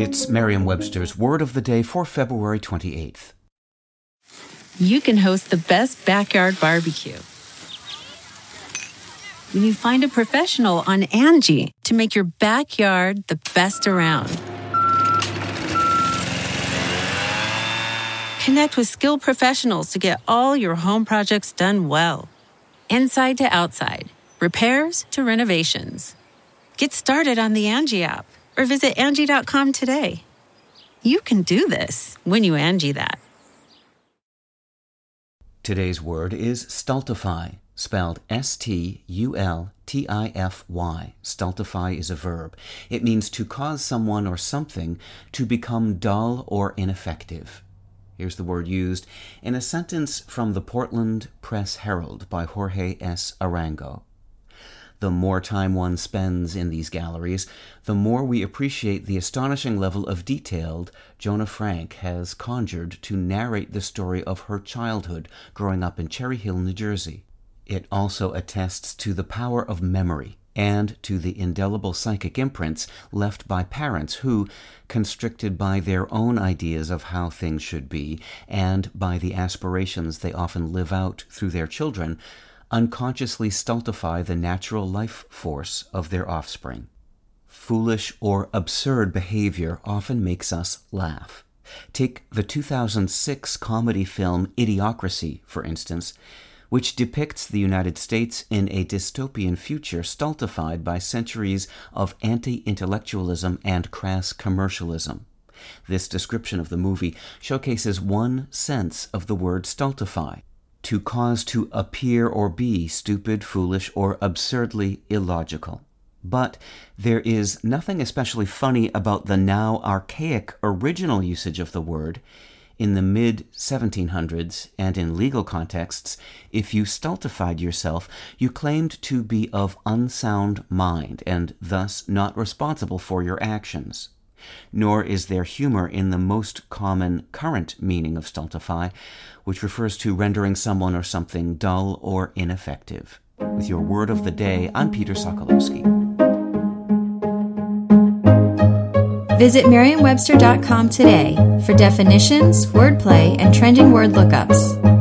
It's Merriam Webster's Word of the Day for February 28th. You can host the best backyard barbecue when you find a professional on Angi to make your backyard the best around. Connect with skilled professionals to get all your home projects done well. Inside to outside, repairs to renovations. Get started on the Angi app or visit Angi.com today. You can do this when you Angi that. Today's word is stultify, spelled S T U L T I F Y. Stultify is a verb. It means to cause someone or something to become dull or ineffective. Here's the word used in a sentence from the Portland Press Herald by Jorge S. Arango. The more time one spends in these galleries, the more we appreciate the astonishing level of detail Jonah Frank has conjured to narrate the story of her childhood growing up in Cherry Hill, New Jersey. It also attests to the power of memory and to the indelible psychic imprints left by parents who, constricted by their own ideas of how things should be and by the aspirations they often live out through their children, unconsciously stultify the natural life force of their offspring. Foolish or absurd behavior often makes us laugh. Take the 2006 comedy film Idiocracy, for instance, which depicts the United States in a dystopian future stultified by centuries of anti intellectualism and crass commercialism. This description of the movie showcases one sense of the word stultify to cause to appear or be stupid, foolish, or absurdly illogical. But there is nothing especially funny about the now archaic original usage of the word. In the mid 1700s and in legal contexts, if you stultified yourself, you claimed to be of unsound mind and thus not responsible for your actions nor is there humor in the most common current meaning of stultify, which refers to rendering someone or something dull or ineffective. With your word of the day, I'm Peter Sokolowski. Visit Merriam-Webster.com today for definitions, wordplay, and trending word lookups.